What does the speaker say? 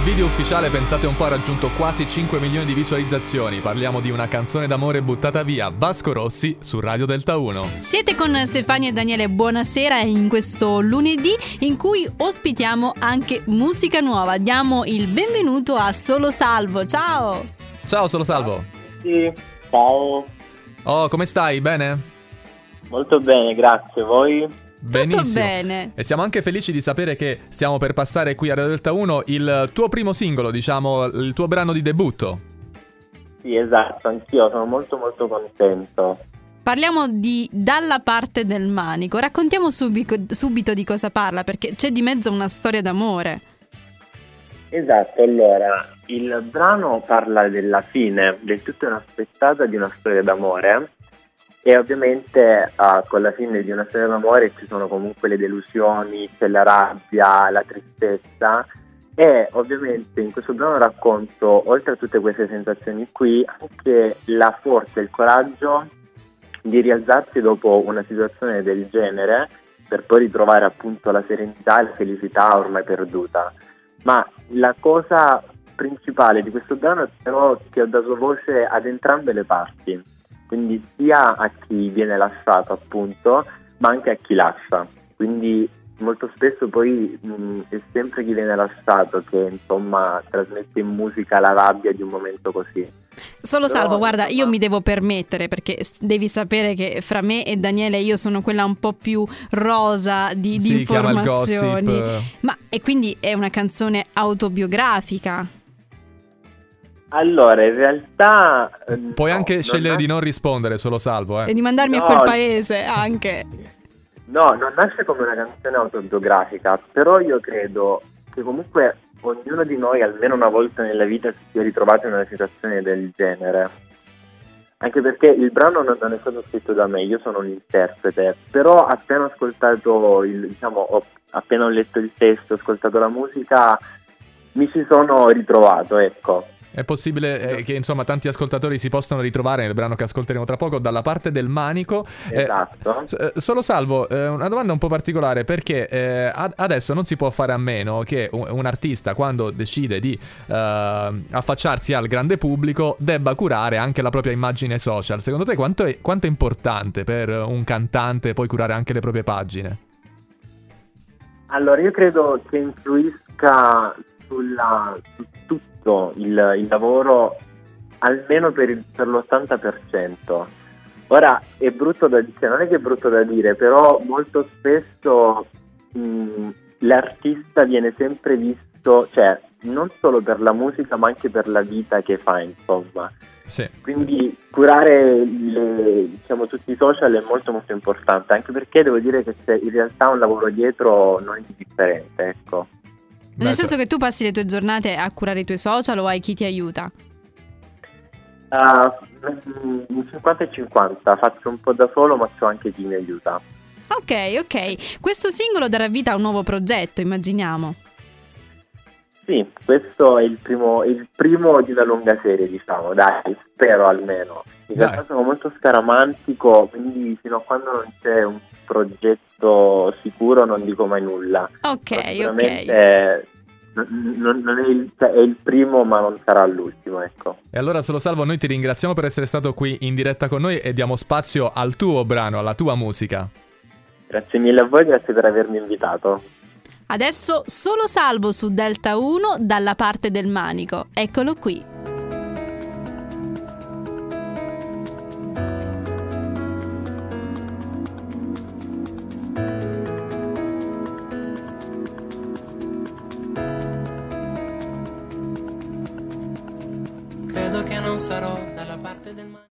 Il video ufficiale, pensate un po', ha raggiunto quasi 5 milioni di visualizzazioni. Parliamo di una canzone d'amore buttata via, Vasco Rossi, su Radio Delta 1. Siete con Stefania e Daniele, buonasera in questo lunedì in cui ospitiamo anche musica nuova. Diamo il benvenuto a Solo Salvo, ciao! Ciao, Solo Salvo. Sì, ciao. Oh, come stai? Bene? Molto bene, grazie. Voi? Benissimo. Tutto bene. E siamo anche felici di sapere che stiamo per passare qui a Radio Delta 1 il tuo primo singolo, diciamo, il tuo brano di debutto. Sì, esatto, anch'io sono molto molto contento. Parliamo di Dalla parte del manico. Raccontiamo subito, subito di cosa parla, perché c'è di mezzo una storia d'amore. Esatto, allora, il brano parla della fine, del tutto inaspettata di una storia d'amore e ovviamente uh, con la fine di una storia d'amore ci sono comunque le delusioni, c'è la rabbia, la tristezza e ovviamente in questo brano racconto oltre a tutte queste sensazioni qui anche la forza e il coraggio di rialzarsi dopo una situazione del genere per poi ritrovare appunto la serenità e la felicità ormai perduta. Ma la cosa principale di questo brano è però che ho dato voce ad entrambe le parti quindi sia a chi viene lasciato appunto, ma anche a chi lascia. Quindi molto spesso poi mh, è sempre chi viene lasciato che insomma trasmette in musica la rabbia di un momento così. Solo Però, Salvo, guarda, io mi devo permettere perché devi sapere che fra me e Daniele io sono quella un po' più rosa di, di chiama il informazioni. Ma e quindi è una canzone autobiografica? Allora, in realtà... Puoi no, anche scegliere nasce- di non rispondere, Solo Salvo, E eh. di mandarmi a No. quel paese anche. No, non nasce come una canzone autobiografica, però io credo che comunque ognuno di noi almeno una volta nella vita si sia ritrovato in una situazione del genere. Anche perché il brano non, non è stato scritto da me, io sono un interprete, però appena ho ascoltato, il, diciamo, ho, appena ho letto il testo, ho ascoltato la musica, mi ci sono ritrovato, ecco. È possibile eh, che insomma tanti ascoltatori si possano ritrovare nel brano che ascolteremo tra poco dalla parte del manico. Eh, Esatto. eh, Solo Salvo, eh, una domanda un po' particolare perché eh, ad- adesso non si può fare a meno che un, un artista quando decide di eh, affacciarsi al grande pubblico debba curare anche la propria immagine social. Secondo te quanto è, quanto è importante per un cantante poi curare anche le proprie pagine? Allora, io credo che influisca sulla, su tutto il, il lavoro almeno per, il- per l'80%. Ora è brutto da dire, non è che è brutto da dire, però molto spesso mh, l'artista viene sempre visto, cioè non solo per la musica ma anche per la vita che fa, insomma. Sì. Quindi curare le- diciamo, tutti i social è molto molto importante, anche perché devo dire che c'è in realtà un lavoro dietro non indifferente, ecco. Beh, Nel senso che tu passi le tue giornate a curare i tuoi social o hai chi ti aiuta? Ah, mm, 50 e 50, faccio un po' da solo ma c'ho anche chi mi aiuta. Ok, ok. Questo singolo darà vita a un nuovo progetto, immaginiamo. Sì, questo è il primo, il primo di una lunga serie, diciamo, dai, spero almeno. In Dai. realtà sono molto scaramantico, quindi fino a quando non c'è un progetto sicuro non dico mai nulla. Ok, ok. sicuramente non- non- non è, il, cioè, è il primo ma non sarà l'ultimo, ecco. E allora Solo Salvo noi ti ringraziamo per essere stato qui in diretta con noi e diamo spazio al tuo brano, alla tua musica. Grazie mille a voi, grazie per avermi invitato. Adesso solo salvo su Delta 1 dalla parte del manico. Eccolo qui. Non sarò dalla parte del mare.